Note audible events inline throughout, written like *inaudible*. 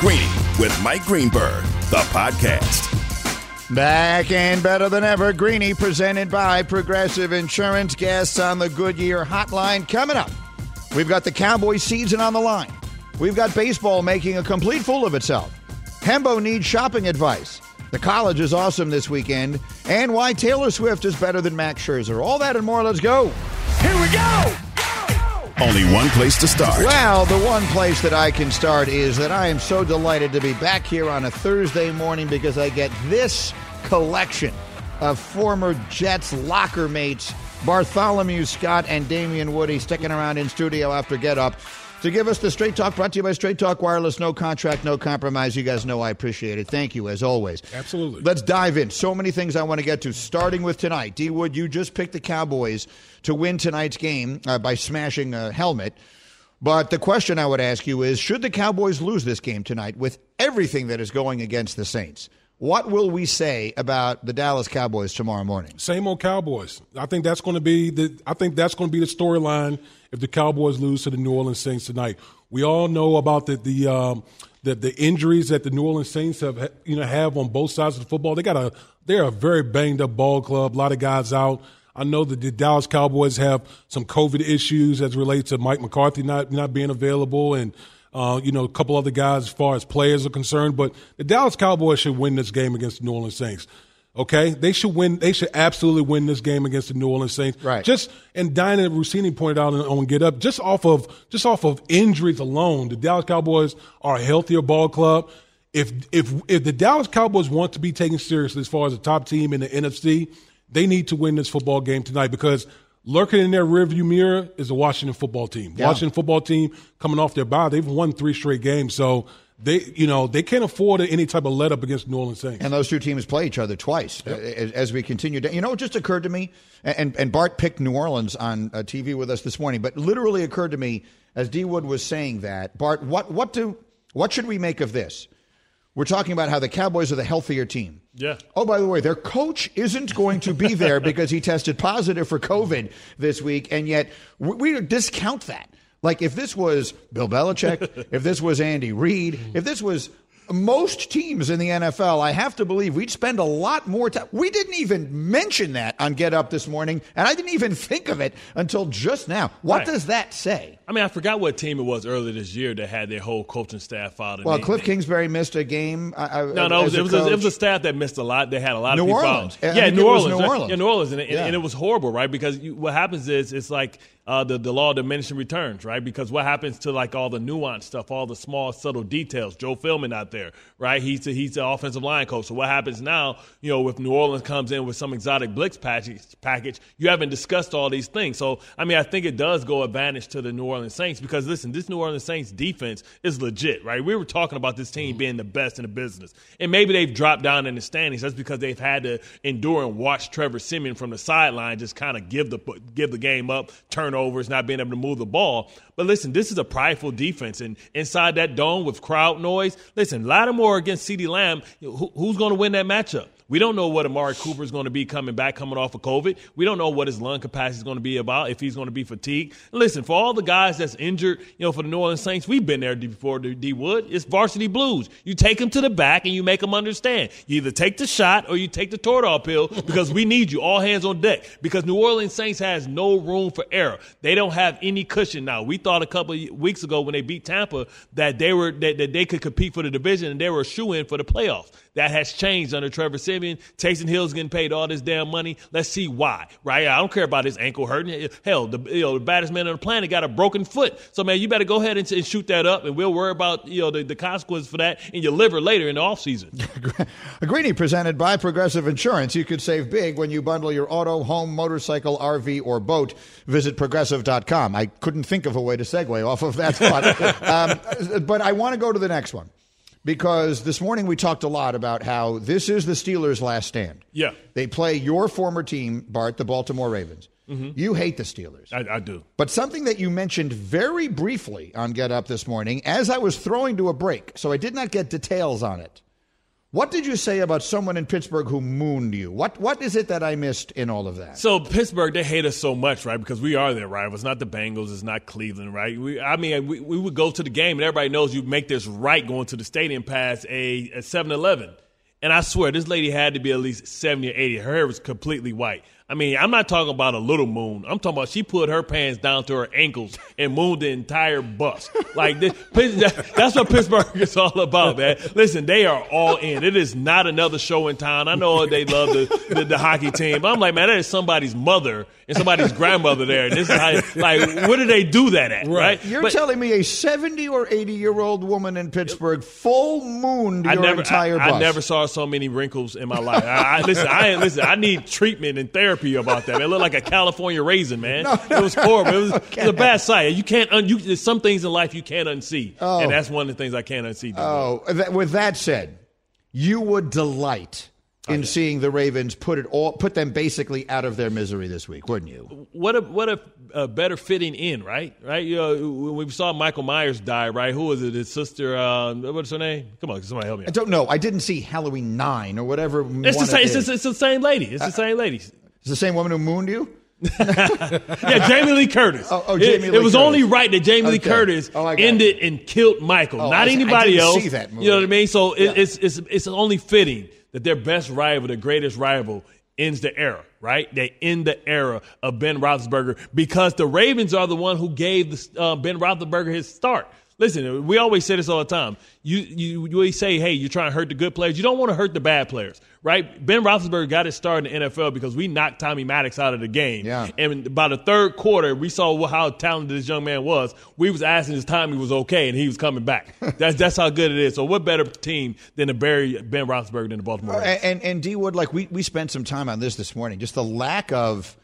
Greeny with Mike Greenberg, the podcast. Back and better than ever, Greeny presented by Progressive Insurance. Guests on the Goodyear Hotline coming up. We've got the Cowboy season on the line. We've got baseball making a complete fool of itself. Hembo needs shopping advice. The college is awesome this weekend, and why Taylor Swift is better than Max Scherzer. All that and more. Let's go. Here we go. Only one place to start. Well, the one place that I can start is that I am so delighted to be back here on a Thursday morning because I get this collection of former Jets locker mates, Bartholomew Scott and Damien Woody, sticking around in studio after Get Up to give us the Straight Talk brought to you by Straight Talk Wireless. No contract, no compromise. You guys know I appreciate it. Thank you, as always. Absolutely. Let's dive in. So many things I want to get to, starting with tonight. D Wood, you just picked the Cowboys to win tonight's game uh, by smashing a helmet. But the question I would ask you is should the Cowboys lose this game tonight with everything that is going against the Saints? What will we say about the Dallas Cowboys tomorrow morning? Same old Cowboys. I think that's going to be the. I think that's going to be the storyline if the Cowboys lose to the New Orleans Saints tonight. We all know about the the um, the, the injuries that the New Orleans Saints have you know have on both sides of the football. They got a they're a very banged up ball club. A lot of guys out. I know that the Dallas Cowboys have some COVID issues as relates to Mike McCarthy not not being available and uh, you know, a couple other guys as far as players are concerned. But the Dallas Cowboys should win this game against the New Orleans Saints. Okay, they should win. They should absolutely win this game against the New Orleans Saints. Right. Just and Dianna Russini pointed out on, on Get Up, just off of just off of injuries alone, the Dallas Cowboys are a healthier ball club. If if if the Dallas Cowboys want to be taken seriously as far as a top team in the NFC, they need to win this football game tonight because lurking in their rearview mirror is the Washington football team. Yeah. Washington football team coming off their bye, they've won three straight games, so they you know they can't afford any type of let up against New Orleans Saints. And those two teams play each other twice yep. as, as, we continue. To, you know, it just occurred to me, and, and Bart picked New Orleans on uh, TV with us this morning, but literally occurred to me as D Wood was saying that, Bart, what what do what should we make of this? We're talking about how the Cowboys are the healthier team. Yeah. Oh, by the way, their coach isn't going to be there *laughs* because he tested positive for COVID this week, and yet we, we discount that. Like if this was Bill Belichick, *laughs* if this was Andy Reid, if this was most teams in the NFL, I have to believe we'd spend a lot more time. We didn't even mention that on Get Up this morning, and I didn't even *laughs* think of it until just now. What Right. does that say? I mean, I forgot what team it was earlier this year that had their whole coaching staff out. Well, Cliff Kingsbury missed a game. I, No, no, it as was, it, was a, it was a staff that missed a lot. They had a lot New of people Orleans. Yeah, New Orleans. New right? Orleans. Yeah, New Orleans, and, and, Yeah. and it was horrible, right? Because you, what happens is it's like uh, the the law of diminishing returns, right? Because what happens to like all the nuanced stuff, all the small subtle details. Joe Philbin out there, right? He's the, he's the offensive line coach. So what happens now? You know, if New Orleans comes in with some exotic blitz package, package, you haven't discussed all these things. So I mean, I think it does go advantage to the New Orleans Saints because listen, this New Orleans Saints defense is legit, right? We were talking about this team being the best in the business, and maybe they've dropped down in the standings. That's because they've had to endure and watch Trevor Siemian from the sideline just kind of give the give the game up, turnovers, not being able to move the ball. But listen, this is a prideful defense, and inside that dome with crowd noise, listen, Lattimore against CeeDee Lamb, who, who's going to win that matchup? We don't know what Amari Cooper is going to be coming back, coming off of COVID. We don't know what his lung capacity is going to be about, if he's going to be fatigued. Listen, for all the guys that's injured, you know, for the New Orleans Saints, we've been there before, D Wood. It's varsity blues. You take them to the back and you make them understand. You either take the shot or you take the Toradol pill because we need you, all hands on deck. Because New Orleans Saints has no room for error. They don't have any cushion now. We thought a couple weeks ago when they beat Tampa that they were that, that they could compete for the division and they were a shoe in for the playoffs. That has changed under Trevor Siemian. Taysom Hill's getting paid all this damn money. Let's see why, right? I don't care about his ankle hurting. Hell, the, you know, the baddest man on the planet got a broken foot. So, man, you better go ahead and, and shoot that up, and we'll worry about you know the, the consequences for that in your liver later in the offseason. *laughs* A Greeny presented by Progressive Insurance. You could save big when you bundle your auto, home, motorcycle, RV, or boat. Visit progressive.com. I couldn't think of a way to segue off of that spot. *laughs* um, but I want to go to the next one because this morning we talked a lot about how this is the Steelers' last stand. Yeah. They play your former team, Bart, the Baltimore Ravens. You hate the Steelers. I, I do. But something that you mentioned very briefly on Get Up this morning, as I was throwing to a break, so I did not get details on it, What did you say about someone in Pittsburgh who mooned you? What What is it that I missed in all of that? So Pittsburgh, they hate us so much, right? Because we are their rivals, not the Bengals, it's not Cleveland, right? We, I mean, we, we would go to the game, and everybody knows you make this right going to the stadium past a, a 7-Eleven. And I swear, this lady had to be at least 70 or 80. Her hair was completely white. I mean, I'm not talking about a little moon. I'm talking about she put her pants down to her ankles and mooned the entire bus. Like this, that's what Pittsburgh is all about, man. Listen, they are all in. It is not another show in town. I know they love the, the, the hockey team, but I'm like, man, that is somebody's mother and somebody's grandmother there. This is how, like, where do they do that at, right? You're But- telling me a 70 or 80 year old woman in Pittsburgh full mooned your I never, entire I, bus? I never saw so many wrinkles in my life. I, I, listen, I listen. I need treatment and therapy about that. Man. It looked like a California raisin, man. It was horrible. It was, it was a bad sight. You can't. Un, you, there's some things in life you can't unsee, and that's one of the things I can't unsee. Oh, that, with that said, you would delight in seeing the Ravens put it all, put them basically out of their misery this week, wouldn't you? what a what a, a better fitting in, right? Right. You know, we saw Michael Myers die, right? Who was it? His sister. Uh, what's her name? Come on, somebody help me. I don't know. I didn't see Halloween nine or whatever. It's the same. it It's, it's the same lady. It's the same lady. It's the same woman who mooned you. *laughs* Yeah, Jamie Lee Curtis. Oh, oh, It- Jamie it, Lee was Curtis. only right that Jamie Lee Curtis Oh, I ended and killed Michael, Oh, not I- I anybody didn't else. see that movie. You know what I mean? So it, Yeah. it's it's it's only fitting that their best rival, their greatest rival, ends the era. Right? They end the era of Ben Roethlisberger because the Ravens are the one who gave the, uh, Ben Roethlisberger his start. Listen, we always say this all the time. You, you, you always say, hey, you're trying to hurt the good players. You don't want to hurt the bad players, right? Ben Roethlisberger got his start in the NFL because we knocked Tommy Maddox out of the game. Yeah. And by the third quarter, we saw how talented this young man was. We was asking his time he was okay, and he was coming back. *laughs* that's that's how good it is. So what better team than to bury Ben Roethlisberger than the Baltimore Ravens? And, and and D Wood, like we we spent some time on this this morning. Just the lack of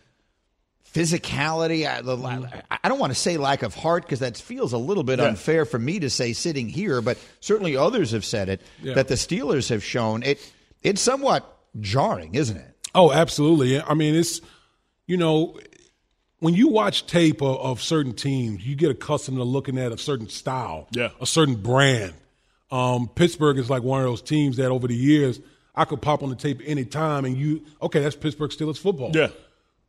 physicality. I, I don't want to say lack of heart because that feels a little bit Yeah. unfair for me to say sitting here, but certainly others have said it Yeah. that the Steelers have shown it. It's somewhat jarring, isn't it? Oh, absolutely. I mean, it's you know, when you watch tape of, of certain teams, you get accustomed to looking at a certain style, Yeah. a certain brand. Um, Pittsburgh is like one of those teams that over the years I could pop on the tape anytime, and you okay, that's Pittsburgh Steelers football. Yeah.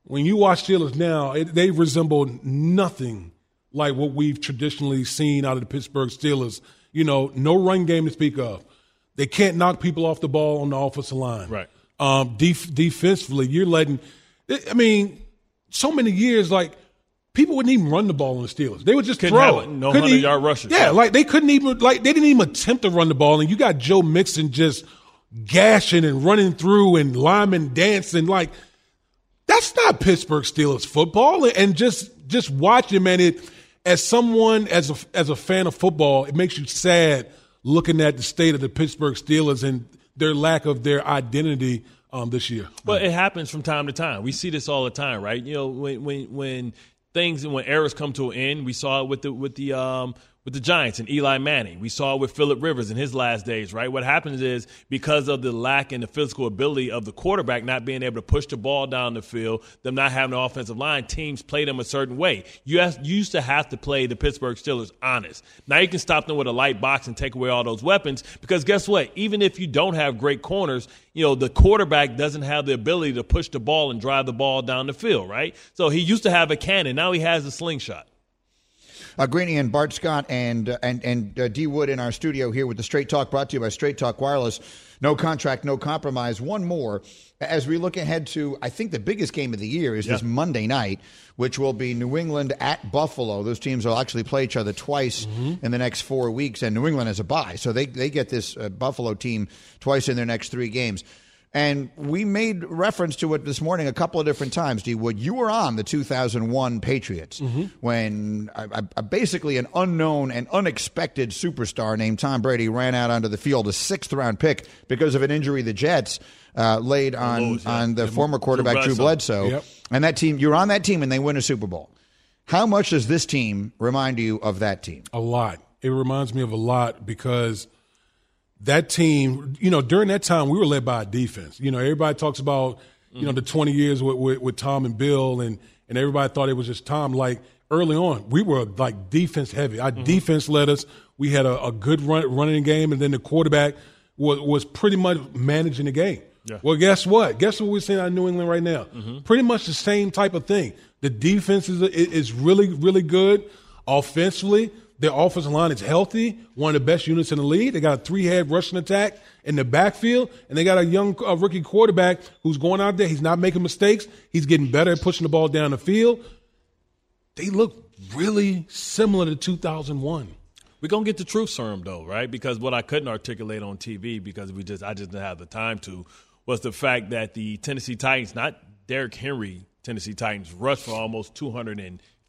When you watch Steelers now, it, they resemble nothing like what we've traditionally seen out of the Pittsburgh Steelers. You know, no run game to speak of. They can't knock people off the ball on the offensive line. Right. Um, def- defensively, you're letting. I mean, so many years like people wouldn't even run the ball on the Steelers. They would just Couldn't throw it. no Couldn't 100-yard even- rushers. Yeah, Yeah. like they couldn't even like they didn't even attempt to run the ball, and you got Joe Mixon just gashing and running through and Lyman dancing like that's not Pittsburgh Steelers football. And just just watching, man, it as someone as a as a fan of football, it makes you sad looking at the state of the Pittsburgh Steelers and their lack of their identity um, this year. But it happens from time to time. We see this all the time, right? You know, when when when things and when eras come to an end, we saw it with the with the um with the Giants and Eli Manning. We saw it with Philip Rivers in his last days, right? What happens is because of the lack in the physical ability of the quarterback not being able to push the ball down the field, them not having an offensive line, teams play them a certain way. You, have, you used to have to play the Pittsburgh Steelers honest. Now you can stop them with a light box and take away all those weapons because guess what? Even if you don't have great corners, you know, the quarterback doesn't have the ability to push the ball and drive the ball down the field, right? So he used to have a cannon. Now he has a slingshot. Uh, Greeny and Bart Scott and uh, and and uh, D Wood in our studio here with the Straight Talk brought to you by Straight Talk Wireless. No contract, no compromise. One more as we look ahead to I think the biggest game of the year is this Monday night, which will be New England at Buffalo. Those teams will actually play each other twice in the next four weeks, and New England has a bye, so they they get this uh, Buffalo team twice in their next three games. And we made reference to it this morning a couple of different times, D Wood. You were on the 2001 Patriots when I, I, basically an unknown and unexpected superstar named Tom Brady ran out onto the field, a sixth round pick, because of an injury the Jets uh, laid on, yeah. on the former quarterback Drew Bledsoe. Bledsoe. Yep. And that team, you're on that team and they win a Super Bowl. How much does this team remind you of that team? A lot. It reminds me of a lot because that team, you know, during that time we were led by a defense. You know, everybody talks about, you know, the 20 years with, with, with Tom and Bill and, and everybody thought it was just Tom. Like early on, we were like defense heavy. Our defense led us. We had a, a good run, running game and then the quarterback was, was pretty much managing the game. Yeah. Well, guess what? Guess what we're seeing out of New England right now? Mm-hmm. Pretty much the same type of thing. The defense is, is really, really good. Offensively, their offensive line is healthy, one of the best units in the league. They got a three-head rushing attack in the backfield, and they got a young uh, rookie quarterback who's going out there. He's not making mistakes. He's getting better at pushing the ball down the field. They look really similar to 2001. We're gonna get the truth serum though, right? Because what I couldn't articulate on TV because we just I just didn't have the time to was the fact that the Tennessee Titans, not Derrick Henry, Tennessee Titans, rushed for almost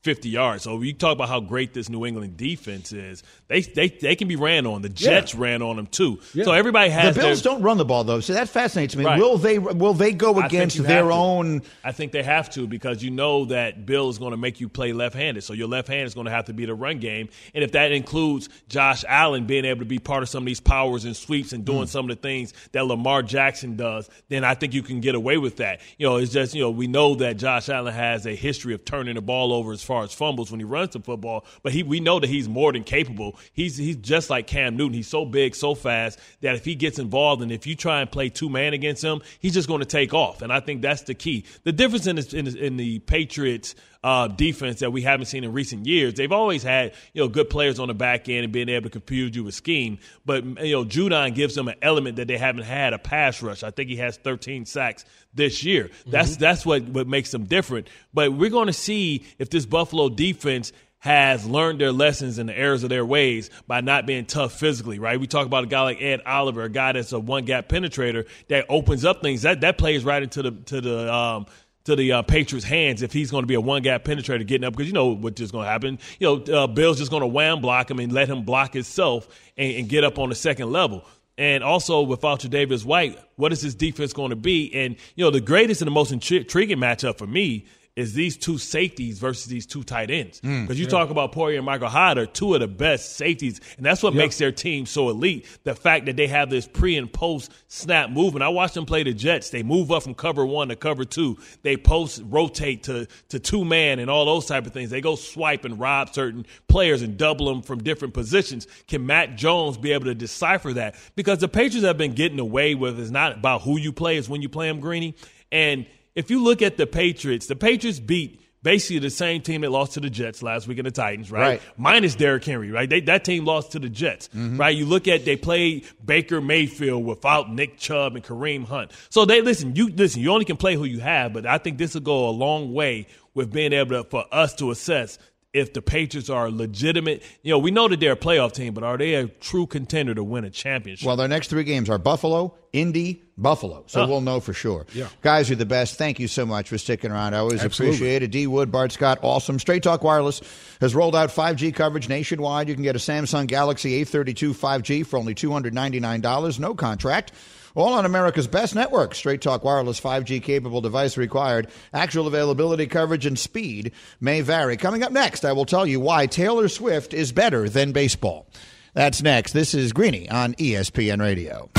250 yards. So you talk about how great this New England defense is. They they, they can be ran on. The Jets Yeah. ran on them too. Yeah. So everybody The has Bills their, don't run the ball though, so that fascinates me. Right. Will they? Will they go against their own? I think they have to because you know that Bill is going to make you play left-handed. So your left hand is going to have to be the run game, and if that includes Josh Allen being able to be part of some of these powers and sweeps and Mm. doing some of the things that Lamar Jackson does, then I think you can get away with that. You know, it's just you know we know that Josh Allen has a history of turning the ball over as far as fumbles when he runs the football, but he we know that he's more than capable. He's he's just like Cam Newton. He's so big, so fast that if he gets involved and if you try and play two man against him, he's just going to take off. And I think that's the key. The difference in in, in the Patriots. Uh, defense that we haven't seen in recent years. They've always had you know good players on the back end and being able to confuse you with scheme. But you know Judon gives them an element that they haven't had a pass rush. I think he has 13 sacks this year. That's that's what what makes them different. But we're going to see if this Buffalo defense has learned their lessons and the errors of their ways by not being tough physically, right? We talk about a guy like Ed Oliver, a guy that's a one gap penetrator that opens up things. That that plays right into the to the um to the uh, Patriots' hands if he's going to be a one gap penetrator getting up because you know what's just going to happen. You know, uh, Bill's just going to wham block him and let him block himself and, and get up on the second level. And also without Tre'Davious White, what is his defense going to be? And you know, the greatest and the most intri- intriguing matchup for me is these two safeties versus these two tight ends. Mm, because you talk about Poyer and Micah Hyde are two of the best safeties, and that's what makes their team so elite. The fact that they have this pre and post snap movement. I watched them play the Jets. They move up from cover one to cover two. They post rotate to to two man and all those type of things. They go swipe and rob certain players and double them from different positions. Can Mac Jones be able to decipher that? Because the Patriots have been getting away with it's not about who you play, it's when you play them, Greeny. And if you look at the Patriots, the Patriots beat basically the same team that lost to the Jets last week in the Titans, right? Right. Minus Derrick Henry, right? They, that team lost to the Jets, mm-hmm. right? You look at they played Baker Mayfield without Nick Chubb and Kareem Hunt. So they listen. You listen. You only can play who you have, but I think this will go a long way with being able to for us to assess if the Patriots are legitimate. You know, we know that they're a playoff team, but are they a true contender to win a championship? Well, their next three games are Buffalo, Indy, Buffalo. So Huh. we'll know for sure. Yeah. Guys, you're the best. Thank you so much for sticking around. I always Absolutely. appreciate it. D Wood, Bart Scott, awesome. Straight Talk Wireless has rolled out 5G coverage nationwide. You can get a Samsung Galaxy A32 5G for only $299, no contract. All on America's best network. Straight Talk Wireless 5G capable device required. Actual availability, coverage, and speed may vary. Coming up next, I will tell you why Taylor Swift is better than baseball. That's next. This is Greeny on ESPN Radio.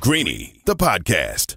Greeny, the podcast.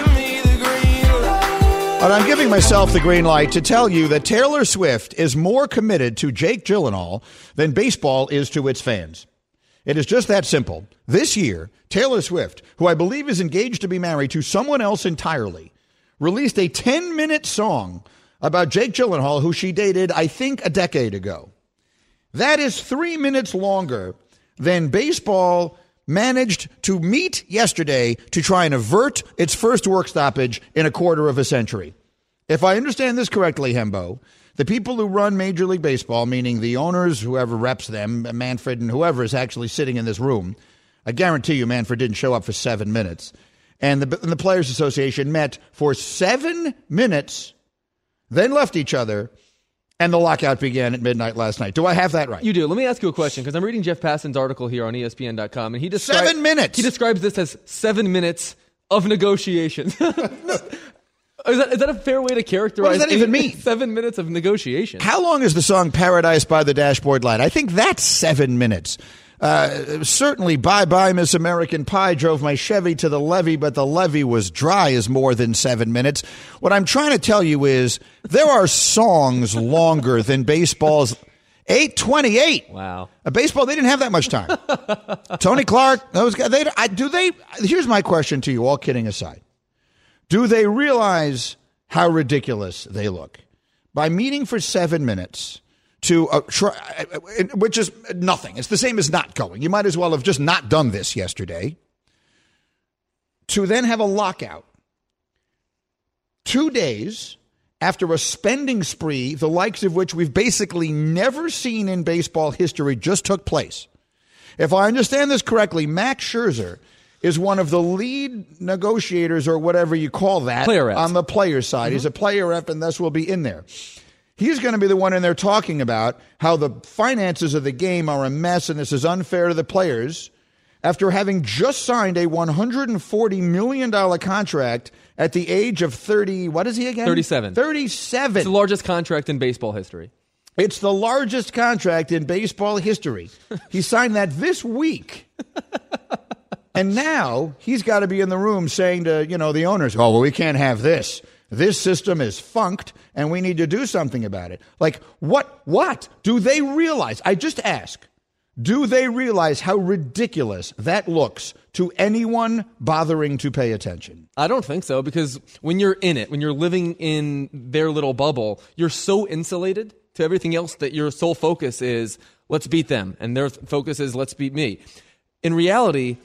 And I'm giving myself the green light to tell you that Taylor Swift is more committed to Jake Gyllenhaal than baseball is to its fans. It is just that simple. This year, Taylor Swift, who I believe is engaged to be married to someone else entirely, released a 10 minute song about Jake Gyllenhaal, who she dated, I think, a decade ago. That is three minutes longer than baseball managed to meet yesterday to try and avert its first work stoppage in a quarter of a century. If I understand this correctly, Hembo, the people who run Major League Baseball, meaning the owners, whoever reps them, Manfred and whoever is actually sitting in this room, I guarantee you Manfred didn't show up for seven minutes. And the, and the Players Association met for seven minutes, then left each other, and the lockout began at midnight last night. Do I have that right? You do. Let me ask you a question because I'm reading Jeff Passan's article here on ESPN.com, and he describes Seven minutes. He describes this as seven minutes of negotiation. *laughs* Is that, is that a fair way to characterize? What does that even mean? *laughs* Seven minutes of negotiation. How long is the song Paradise by the Dashboard Light? I think that's seven minutes. Uh, certainly, Bye Bye Miss American Pie drove my Chevy to the levee, but the levee was dry is more than seven minutes. What I'm trying to tell you is there are songs longer than baseball's 828. Wow. A baseball, they didn't have that much time. Tony Clark, those guys, they, I, do they, here's my question to you, all kidding aside. Do they realize how ridiculous they look? By meeting for seven minutes to, uh, try, uh, which is nothing. It's the same as not going. You might as well have just not done this yesterday. To then have a lockout two days after a spending spree, the likes of which we've basically never seen in baseball history, just took place. If I understand this correctly, Max Scherzer is one of the lead negotiators or whatever you call that on the player side. He's a player rep and thus will be in there. He's going to be the one in there talking about how the finances of the game are a mess and this is unfair to the players after having just signed a $140 million contract at the age of 30. What is he again? 37. 37. It's the largest contract in baseball history. It's the largest contract in baseball history. he signed that this week. and now he's got to be in the room saying to, you know, the owners, "Oh, well, we can't have this. This system is funked and we need to do something about it." Like, what what do they realize? I just ask. Do they realize how ridiculous that looks to anyone bothering to pay attention? I don't think so because when you're in it, when you're living in their little bubble, you're so insulated to everything else that your sole focus is let's beat them and their focus is let's beat me. In reality,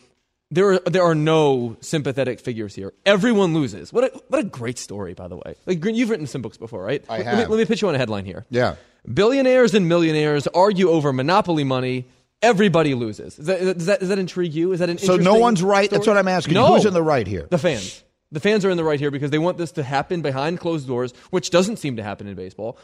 there are, there are no sympathetic figures here. Everyone loses. What a, what a great story, by the way. Like you've written some books before, right? I Let me- have. let me pitch you on a headline here. Yeah. Billionaires and millionaires argue over monopoly money. Everybody loses. Is that, does, that, does that intrigue you? Is that an So no one's right? That's what I'm asking. No. Who's in the right here? The fans. The fans are in the right here because they want this to happen behind closed doors, which doesn't seem to happen in baseball.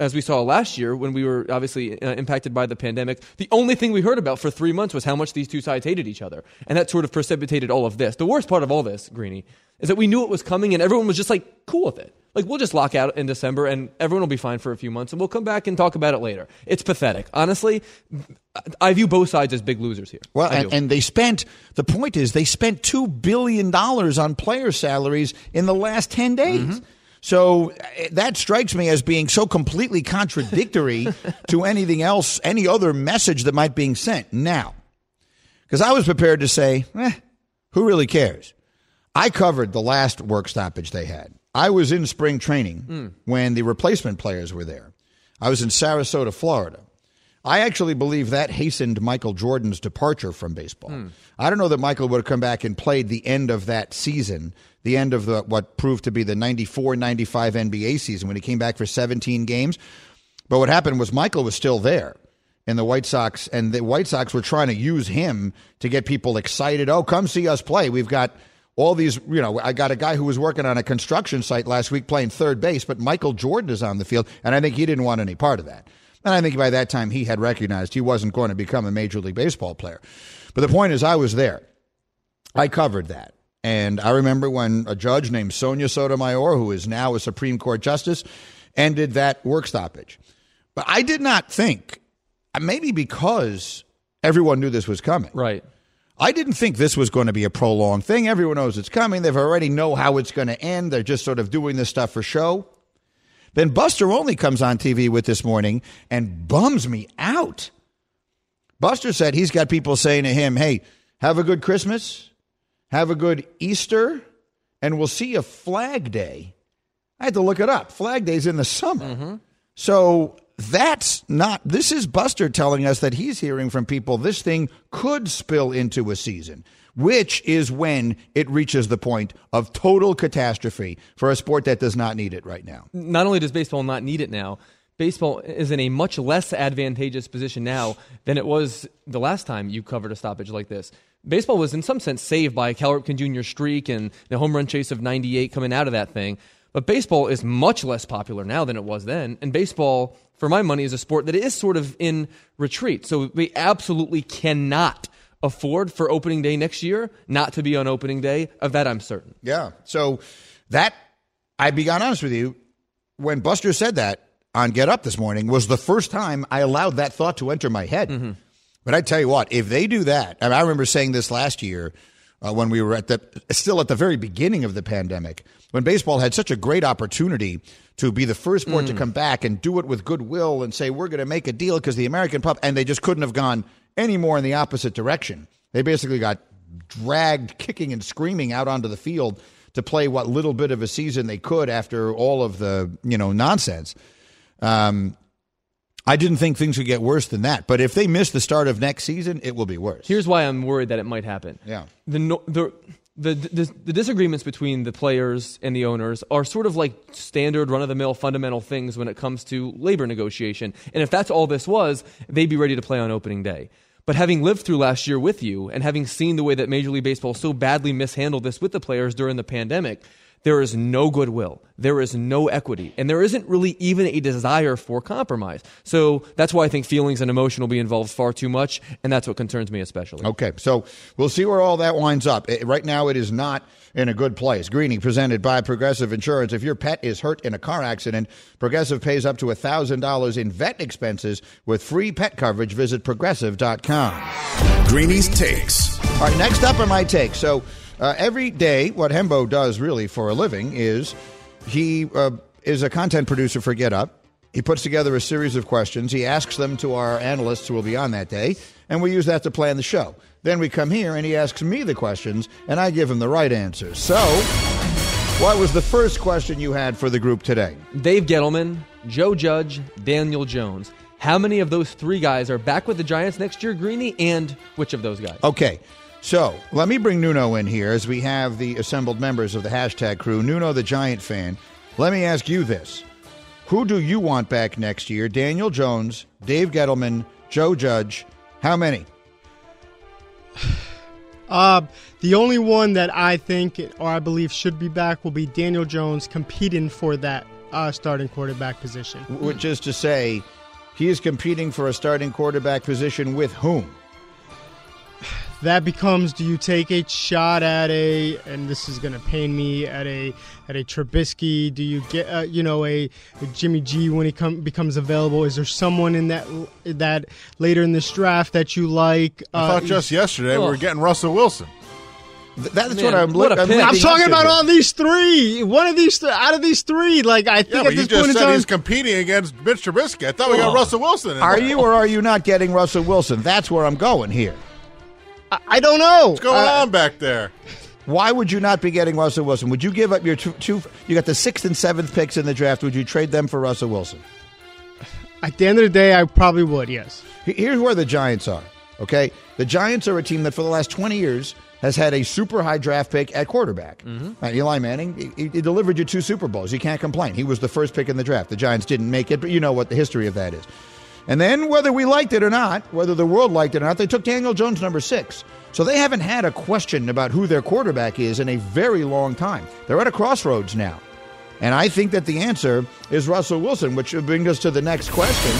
As we saw last year when we were obviously uh, impacted by the pandemic, the only thing we heard about for three months was how much these two sides hated each other. And that sort of precipitated all of this. The worst part of all this, Greeny, is that we knew it was coming and everyone was just like cool with it. Like, we'll just lock out in December and everyone will be fine for a few months and we'll come back and talk about it later. It's pathetic. Honestly, I view both sides as big losers here. Well, and, and they spent, the point is, they spent $2 billion on player salaries in the last 10 days. Mm-hmm. So uh, that strikes me as being so completely contradictory *laughs* to anything else, any other message that might be sent. Now, because I was prepared to say, eh, who really cares? I covered the last work stoppage they had. I was in spring training when the replacement players were there. I was in Sarasota, Florida. I actually believe that hastened Michael Jordan's departure from baseball. I don't know that Michael would have come back and played the end of that season, the end of the what proved to be the 94 95 NBA season when he came back for 17 games. But what happened was Michael was still there in the White Sox, and the White Sox were trying to use him to get people excited. Oh, come see us play. We've got all these, you know, I got a guy who was working on a construction site last week playing third base, but Michael Jordan is on the field, and I think he didn't want any part of that. And I think by that time he had recognized he wasn't going to become a Major League Baseball player. But the point is, I was there. I covered that. And I remember when a judge named Sonia Sotomayor, who is now a Supreme Court justice, ended that work stoppage. But I did not think, uh, maybe because everyone knew this was coming, right. I didn't think this was going to be a prolonged thing. Everyone knows it's coming. They've already know how it's going to end. They're just sort of doing this stuff for show. Then Buster Olney comes on TV with this morning and bums me out. Buster said he's got people saying to him, "Hey, have a good Christmas, have a good Easter, and we'll see you Flag Day." I had to look it up. Flag Day's in the summer. Mm-hmm. So that's not, this is Buster telling us that he's hearing from people this thing could spill into a season, which is when it reaches the point of total catastrophe for a sport that does not need it right now. not only does baseball not need it now, baseball is in a much less advantageous position now than it was the last time you covered a stoppage like this. Baseball was, in some sense, saved by Cal Ripken Jr. streak and the home run chase of 98 coming out of that thing. But baseball is much less popular now than it was then. And baseball, for my money, is a sport that is sort of in retreat. So we absolutely cannot afford for opening day next year not to be on opening day. Of that, I'm certain. Yeah. So that, I be honest with you, when Buster said that on Get Up this morning was the first time I allowed that thought to enter my head. Mm-hmm. But I tell you what, if they do that, and I remember saying this last year uh, when we were at the still at the very beginning of the pandemic, when baseball had such a great opportunity to be the first sport to come back and do it with goodwill and say we're going to make a deal because the American pub, and they just couldn't have gone any more in the opposite direction. They basically got dragged kicking and screaming out onto the field to play what little bit of a season they could after all of the you know nonsense. Um, I didn't think things would get worse than that, but if they miss the start of next season, it will be worse. Here's why I'm worried that it might happen. Yeah. The no, the, the the the disagreements between the players and the owners are sort of like standard run of the mill fundamental things when it comes to labor negotiation. And if that's all this was, they'd be ready to play on opening day. But having lived through last year with you and having seen the way that Major League Baseball so badly mishandled this with the players during the pandemic, there is no goodwill. There is no equity. And there isn't really even a desire for compromise. So that's why I think feelings and emotion will be involved far too much. And that's what concerns me especially. Okay, so we'll see where all that winds up. Eh, Right now, it is not in a good place. Greeny presented by Progressive Insurance. If your pet is hurt in a car accident, Progressive pays up to $1,000 in vet expenses with free pet coverage. Visit progressive.com. Greeny's Takes. All right, next up are my takes. So uh, every day, what Hembo does really for a living is he uh, is a content producer for Get Up. He puts together a series of questions. He asks them to our analysts who will be on that day, and we use that to plan the show. Then we come here and he asks me the questions, and I give him the right answers. So, what was the first question you had for the group today? Dave Gettleman, Joe Judge, Daniel Jones. How many of those three guys are back with the Giants next year, Greeny, and which of those guys? Okay. So let me bring Nuno in here as we have the assembled members of the hashtag crew. Nuno, the Giant fan. Let me ask you this. Who do you want back next year? Daniel Jones, Dave Gettleman, Joe Judge. How many? *sighs* Uh, the only one that I think or I believe should be back will be Daniel Jones competing for that uh, starting quarterback position. Which is to say, he is competing for a starting quarterback position with whom? That becomes: Do you take a shot at a, and this is going to pain me, at a at a Trubisky? Do you get, uh, you know, a, a Jimmy G when he come, becomes available? Is there someone in that that later in this draft that you like? I thought just yesterday we were getting Russell Wilson. That's Man, what I'm. what a I'm I'm talking about here. all these three. One of these th- out of these three, like I think Yeah, at but you this just point in said time, he's competing against Mitch Trubisky. I thought we got Russell Wilson. In Are there. you or are you not getting Russell Wilson? That's where I'm going here. I, I don't know. What's going Uh, on back there? Why would you not be getting Russell Wilson? Would you give up your two, two? You got the sixth and seventh picks in the draft. Would you trade them for Russell Wilson? At the end of the day, I probably would. Yes. Here's where the Giants are. Okay, the Giants are a team that for the last 20 years has had a super high draft pick at quarterback. Uh, Eli Manning, he, he delivered you two Super Bowls. You can't complain. He was the first pick in the draft. The Giants didn't make it, but you know what the history of that is. And then, whether we liked it or not, whether the world liked it or not, they took Daniel Jones number six. So they haven't had a question about who their quarterback is in a very long time. They're at a crossroads now. And I think that the answer is Russell Wilson, which brings us to the next question,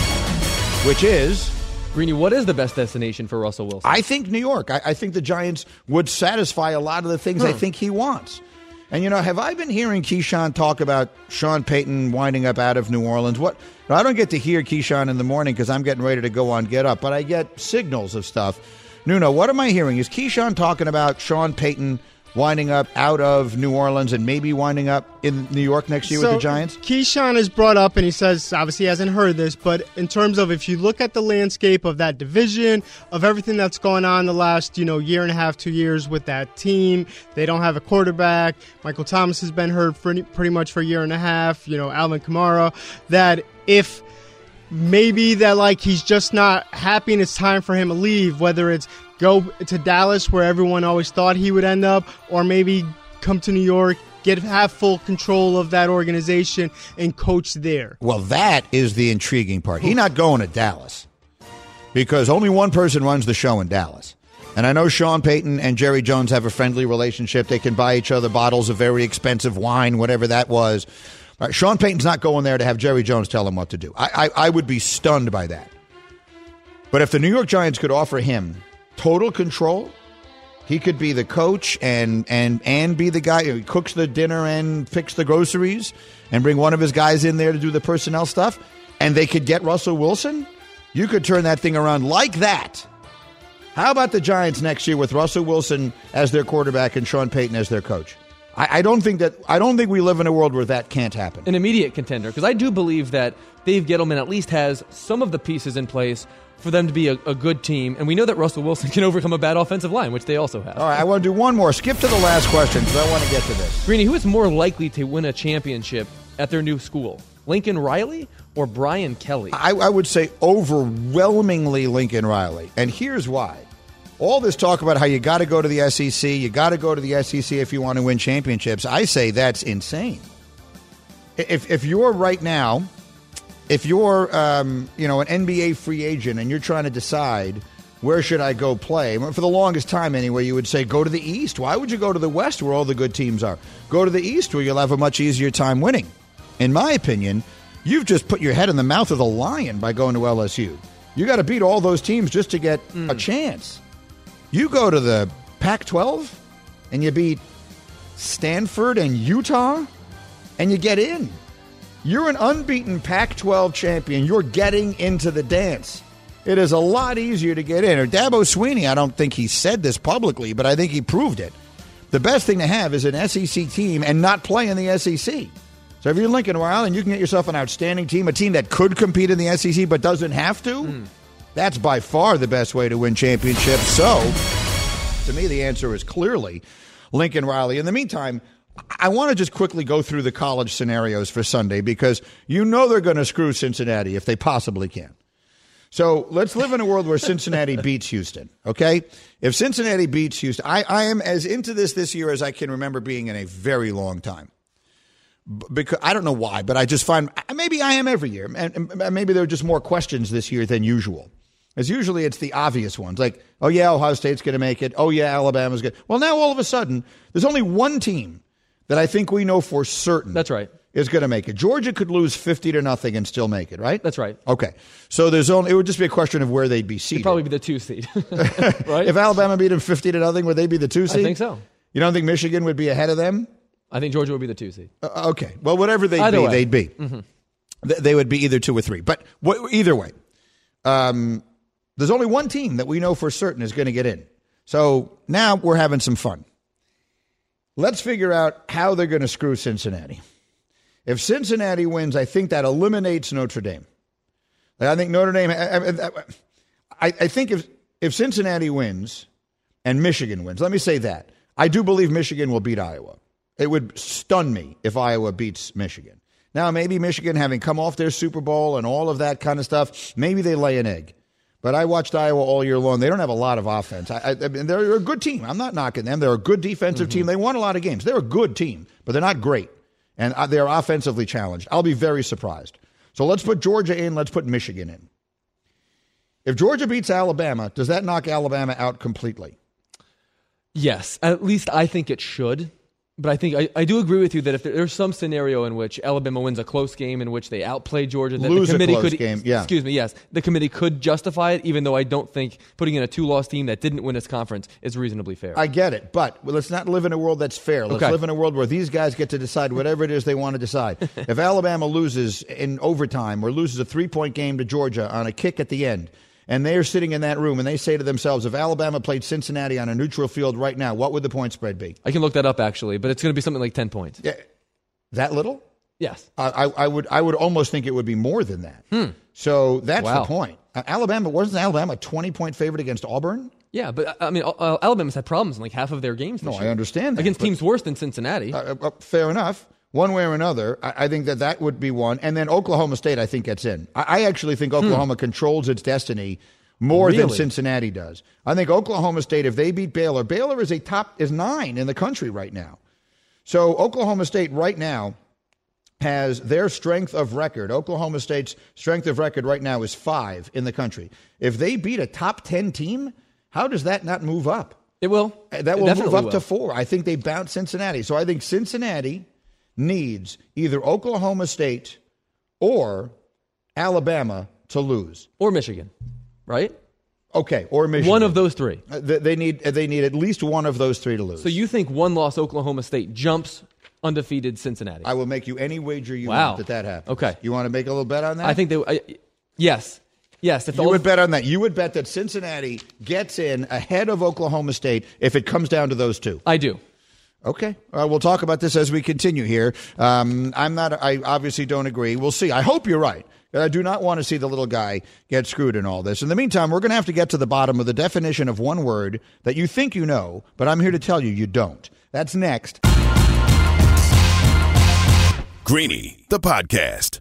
which is Greeny, what is the best destination for Russell Wilson? I think New York. I, I think the Giants would satisfy a lot of the things I hmm. think he wants. And you know, have I been hearing Keyshawn talk about Sean Payton winding up out of New Orleans? What? I don't get to hear Keyshawn in the morning because I'm getting ready to go on Get Up, but I get signals of stuff. Nuno, what am I hearing? Is Keyshawn talking about Sean Payton winding up out of New Orleans and maybe winding up in New York next year with the Giants? Keyshawn is brought up, and he says obviously he hasn't heard this, but in terms of if you look at the landscape of that division, of everything that's going on the last you know year and a half, two years with that team, they don't have a quarterback. Michael Thomas has been hurt for pretty much for a year and a half. You know, Alvin Kamara. That if maybe that like he's just not happy and it's time for him to leave whether it's go to Dallas where everyone always thought he would end up or maybe come to New York get have full control of that organization and coach there Well, that is the intriguing part. He's not going to Dallas because only one person runs the show in Dallas. And I know Sean Payton and Jerry Jones have a friendly relationship. They can buy each other bottles of very expensive wine, whatever that was. Right, Sean Payton's not going there to have Jerry Jones tell him what to do. I, I, I would be stunned by that. But if the New York Giants could offer him total control, he could be the coach and and and be the guy who cooks the dinner and picks the groceries and bring one of his guys in there to do the personnel stuff, and they could get Russell Wilson. You could turn that thing around like that. How about the Giants next year with Russell Wilson as their quarterback and Sean Payton as their coach? I, I don't think that I don't think we live in a world where that can't happen. An immediate contender because I do believe that Dave Gettleman at least has some of the pieces in place for them to be a, a good team, and we know that Russell Wilson *laughs* can overcome a bad offensive line, which they also have. All right, I want to do one more. Skip to the last question because I want to get to this. Greeny, who is more likely to win a championship at their new school? Lincoln Riley or Brian Kelly? I, I would say overwhelmingly Lincoln Riley. And here's why. All this talk about how you got to go to the SEC, you got to go to the SEC if you want to win championships, I say that's insane. If, if you're right now, if you're um, you know an NBA free agent and you're trying to decide where should I go play, for the longest time anyway, you would say go to the East. Why would you go to the West where all the good teams are? Go to the East where you'll have a much easier time winning. In my opinion, you've just put your head in the mouth of the lion by going to LSU. You got to beat all those teams just to get a chance. You go to the Pac 12 and you beat Stanford and Utah and you get in. You're an unbeaten Pac 12 champion. You're getting into the dance. It is a lot easier to get in. Or Dabo Swinney, I don't think he said this publicly, but I think he proved it. The best thing to have is an SEC team and not play in the SEC. So if you're Lincoln Riley and you can get yourself an outstanding team, a team that could compete in the SEC but doesn't have to, hmm. that's by far the best way to win championships. So, to me, the answer is clearly Lincoln Riley. In the meantime, I want to just quickly go through the college scenarios for Sunday because you know they're going to screw Cincinnati if they possibly can. So let's live in a world where Cincinnati *laughs* beats Houston. Okay, if Cincinnati beats Houston, I, I am as into this this year as I can remember being in a very long time. Because I don't know why, but I just find maybe I am every year, and, and maybe there are just more questions this year than usual. As usually it's the obvious ones, like oh yeah, Ohio State's going to make it. Oh yeah, Alabama's good. Well, now all of a sudden, there's only one team that I think we know for certain. That's right. Is going to make it. Georgia could lose fifty to nothing and still make it, right? That's right. Okay, so there's only it would just be a question of where they'd be seated. He'd probably be the two seed, *laughs* right? if Alabama beat them fifty to nothing, would they be the two seed? I think so. You don't think Michigan would be ahead of them? I think Georgia would be the two seed. Uh, okay, well, whatever they'd Either be, way. Mm-hmm. they'd be. Th- They would be either two or three, but wh- either way, um, there's only one team that we know for certain is going to get in. So now we're having some fun. Let's figure out how they're going to screw Cincinnati. If Cincinnati wins, I think that eliminates Notre Dame. I think Notre Dame. I, I, I think if if Cincinnati wins and Michigan wins, let me say that I do believe Michigan will beat Iowa. It would stun me if Iowa beats Michigan. Now, maybe Michigan, having come off their Super Bowl and all of that kind of stuff, maybe they lay an egg. But I watched Iowa all year long. They don't have a lot of offense. I, I, I mean, they're a good team. I'm not knocking them. They're a good defensive team. They won a lot of games. They're a good team, but they're not great. And uh, they're offensively challenged. I'll be very surprised. So let's put Georgia in. Let's put Michigan in. If Georgia beats Alabama, does that knock Alabama out completely? Yes, at least I think it should. But I think I, I do agree with you that if there, there's some scenario in which Alabama wins a close game in which they outplay Georgia, that Lose a the committee close could game, yeah. excuse me, yes, the committee could justify it, even though I don't think putting in a two-loss team that didn't win its conference is reasonably fair. I get it, but let's not live in a world that's fair. Let's Okay. live in a world where these guys get to decide whatever it is they want to decide. *laughs* if Alabama loses in overtime or loses a three point game to Georgia on a kick at the end, and they're sitting in that room and they say to themselves, if Alabama played Cincinnati on a neutral field right now, what would the point spread be? I can look that up actually, but it's going to be something like 10 points. Yeah, that little? Yes. I, I, I would I would almost think it would be more than that. So that's Wow. the point. Uh, Alabama wasn't Alabama a twenty point favorite against Auburn? Yeah, but I I mean, uh, Alabama's had problems in like half of their games. This No, I understand that, against but- teams worse than Cincinnati. Uh, uh, fair enough. One way or another, I, I think that that would be one. And then Oklahoma State, I think, gets in. I, I actually think hmm. Oklahoma controls its destiny more than Cincinnati does. I think Oklahoma State, if they beat Baylor, Baylor is a top is nine in the country right now. So Oklahoma State right now has their strength of record. Oklahoma State's strength of record right now is five in the country. If they beat a top ten team, how does that not move up? it will. That will move up will. to four. I think they bounce Cincinnati. So I think Cincinnati needs either Oklahoma State or Alabama to lose. or Michigan, right? Okay, or Michigan. One of those three. Uh, They need they need at least one of those three to lose. So you think one loss Oklahoma State jumps undefeated Cincinnati? I will make you any wager you Wow. want that that happens. Okay. You want to make a little bet on that? I think they. I, yes, yes. If you would bet on that. You would bet that Cincinnati gets in ahead of Oklahoma State if it comes down to those two. I do. Okay. Uh, we'll talk about this as we continue here. Um, I'm not, I obviously don't agree. We'll see. I hope you're right. I do not want to see the little guy get screwed in all this. In the meantime, we're going to have to get to the bottom of the definition of one word that you think you know, but I'm here to tell you you don't. That's next. Greeny, the podcast.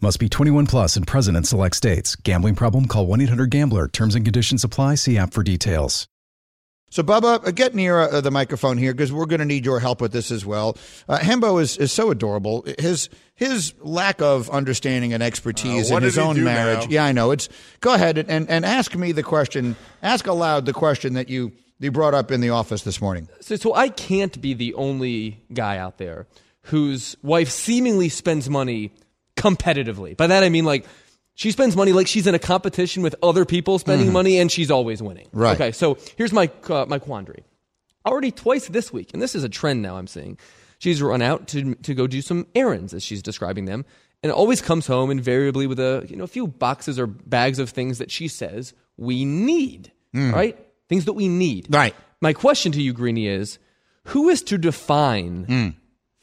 Must be 21 plus and present in select states. Gambling problem? Call 1 800 Gambler. Terms and conditions apply. See app for details. So, Bubba, uh, get near uh, the microphone here because we're going to need your help with this as well. Uh, Hembo is, is so adorable. His his lack of understanding and expertise Uh, in his own marriage. now? Yeah, I know. It's go ahead and, and, and ask me the question. Ask aloud the question that you you brought up in the office this morning. So, so I can't be the only guy out there whose wife seemingly spends money competitively. By that I mean like she spends money like she's in a competition with other people spending money and she's always winning. Mm-hmm. Right. Okay. So here's my uh, my quandary. Already twice this week, and this is a trend now I'm seeing. She's run out to to go do some errands as she's describing them, and always comes home invariably with a you know a few boxes or bags of things that she says we need. Right? Things that we need. Mm. Right. My question to you, Greeny, is who is to define Hmm.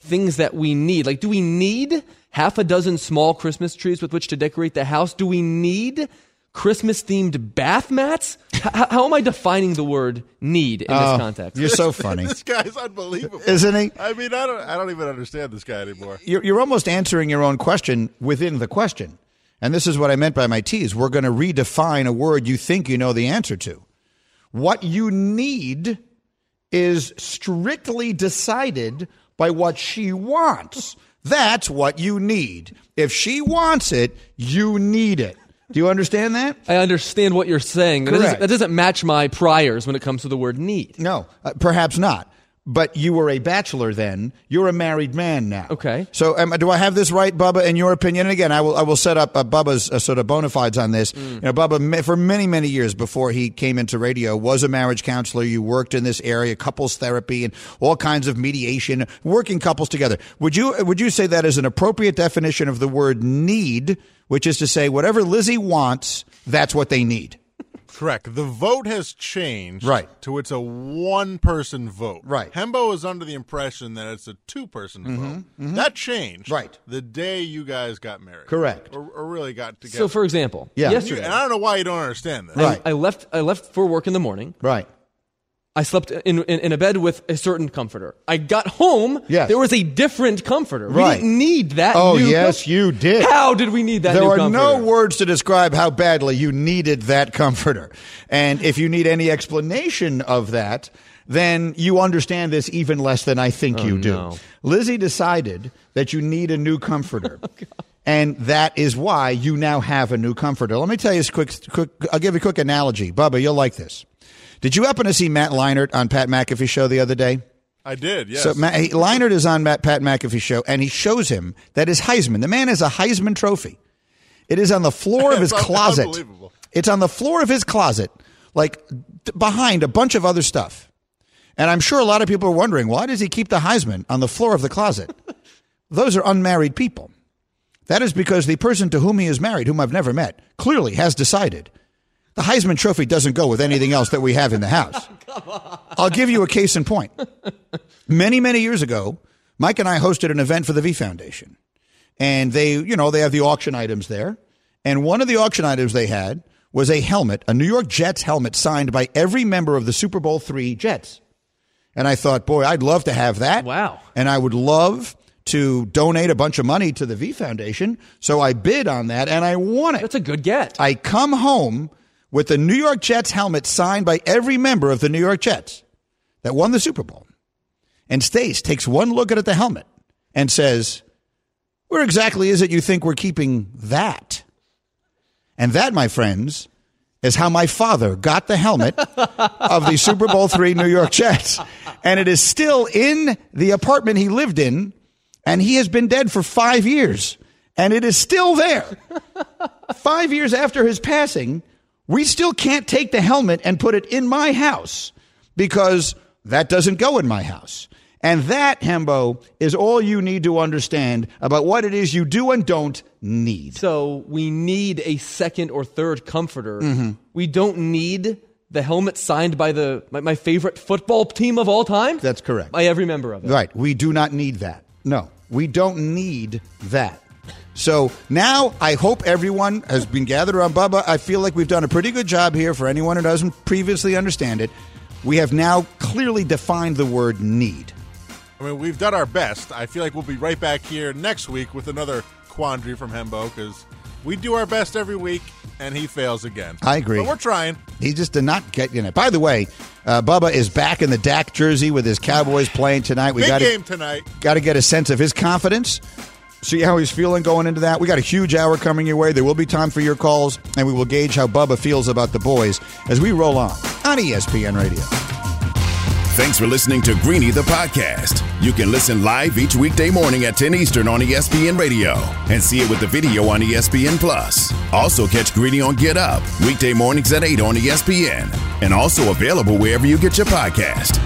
Things that we need? Like, do we need half a dozen small Christmas trees with which to decorate the house? Do we need Christmas themed bath mats? H- h- how am I defining the word need in this Oh, context? You're so *laughs* funny, This guy's unbelievable, isn't he? I mean, I don't, I don't even understand this guy anymore. You're, you're almost answering your own question within the question. And this is what I meant by my tease. We're going to redefine a word you think you know the answer to. What you need is strictly decided by what she wants. That's what you need. If she wants it, you need it. Do you understand that? I understand what you're saying. That doesn't, that doesn't match my priors when it comes to the word need. No, uh, perhaps not. But you were a bachelor then. You're a married man now. Okay. So um, do I have this right, Bubba? In your opinion? And again, I will I will set up uh, Bubba's uh, sort of bona fides on this. Mm. You know, Bubba for many many years before he came into radio was a marriage counselor. You worked in this area, couples therapy, and all kinds of mediation, working couples together. Would you would you say that is an appropriate definition of the word need, which is to say whatever Lizzie wants, that's what they need? Correct. The vote has changed Right. to it's a one person vote. Right. Hembo is under the impression that it's a two person vote. That changed Mm-hmm. Right. the day you guys got married. Correct. Or, or really got together. So, for example, Yeah. You- yesterday, and I don't know why you don't understand this. Right. I left. I left for work in the morning. Right. I slept in, in, in a bed with a certain comforter. I got home. Yes. There was a different comforter. Right. We didn't need that. Oh, yes, com- you did. How did we need that There are comforter? no words to describe how badly you needed that comforter. And if you need any explanation of that, then you understand this even less than I think oh, you do. Oh, no. Lizzie decided that you need a new comforter. *laughs* Oh, and that is why you now have a new comforter. Let me tell you a quick, quick I'll give you a quick analogy. Bubba, you'll like this. Did you happen to see Matt Leinart on Pat McAfee's show the other day? I did, yes. So Matt, Leinart is on Matt, Pat McAfee's show, and he shows him that his Heisman, the man has a Heisman trophy. It is on the floor of *laughs* his closet. unbelievable. It's on the floor of his closet, like behind a bunch of other stuff. And I'm sure a lot of people are wondering why does he keep the Heisman on the floor of the closet? *laughs* Those are unmarried people. That is because the person to whom he is married, whom I've never met, clearly has decided the Heisman Trophy doesn't go with anything else that we have in the house. *laughs* I'll give you a case in point. Many, many years ago, Mike and I hosted an event for the V Foundation. And they, you know, they have the auction items there. And one of the auction items they had was a helmet, a New York Jets helmet signed by every member of the Super Bowl three Jets. And I thought, boy, I'd love to have that. Wow. And I would love to donate a bunch of money to the V Foundation. So I bid on that and I won it. That's a good get. I come home with the New York Jets helmet signed by every member of the New York Jets that won the Super Bowl. And Stace takes one look at the helmet and says, Where exactly is it you think we're keeping that? And that, my friends, is how my father got the helmet *laughs* of the Super Bowl three New York Jets. And it is still in the apartment he lived in, and he has been dead for five years. And it is still there. five years after his passing, we still can't take the helmet and put it in my house because that doesn't go in my house. And that, Hembo, is all you need to understand about what it is you do and don't need. So we need a second or third comforter. Mm-hmm. We don't need the helmet signed by the my, my favorite football team of all time. That's correct. By every member of it. Right. We do not need that. No, we don't need that. So now I hope everyone has been gathered around Bubba. I feel like we've done a pretty good job here for anyone who doesn't previously understand it. We have now clearly defined the word need. I mean, we've done our best. I feel like we'll be right back here next week with another quandary from Hembo because we do our best every week and he fails again. I agree. But we're trying. He just did not get in it. By the way, uh, Bubba is back in the Dak jersey with his Cowboys playing tonight. We got game tonight. got to get a sense of his confidence. See how he's feeling going into that. We got a huge hour coming your way. There will be time for your calls, and we will gauge how Bubba feels about the boys as we roll on on ESPN Radio. Thanks for listening to Greeny the podcast. You can listen live each weekday morning at 10 Eastern on ESPN Radio and see it with the video on ESPN Plus. Also catch Greeny on Get Up weekday mornings at 8 on ESPN and also available wherever you get your podcast.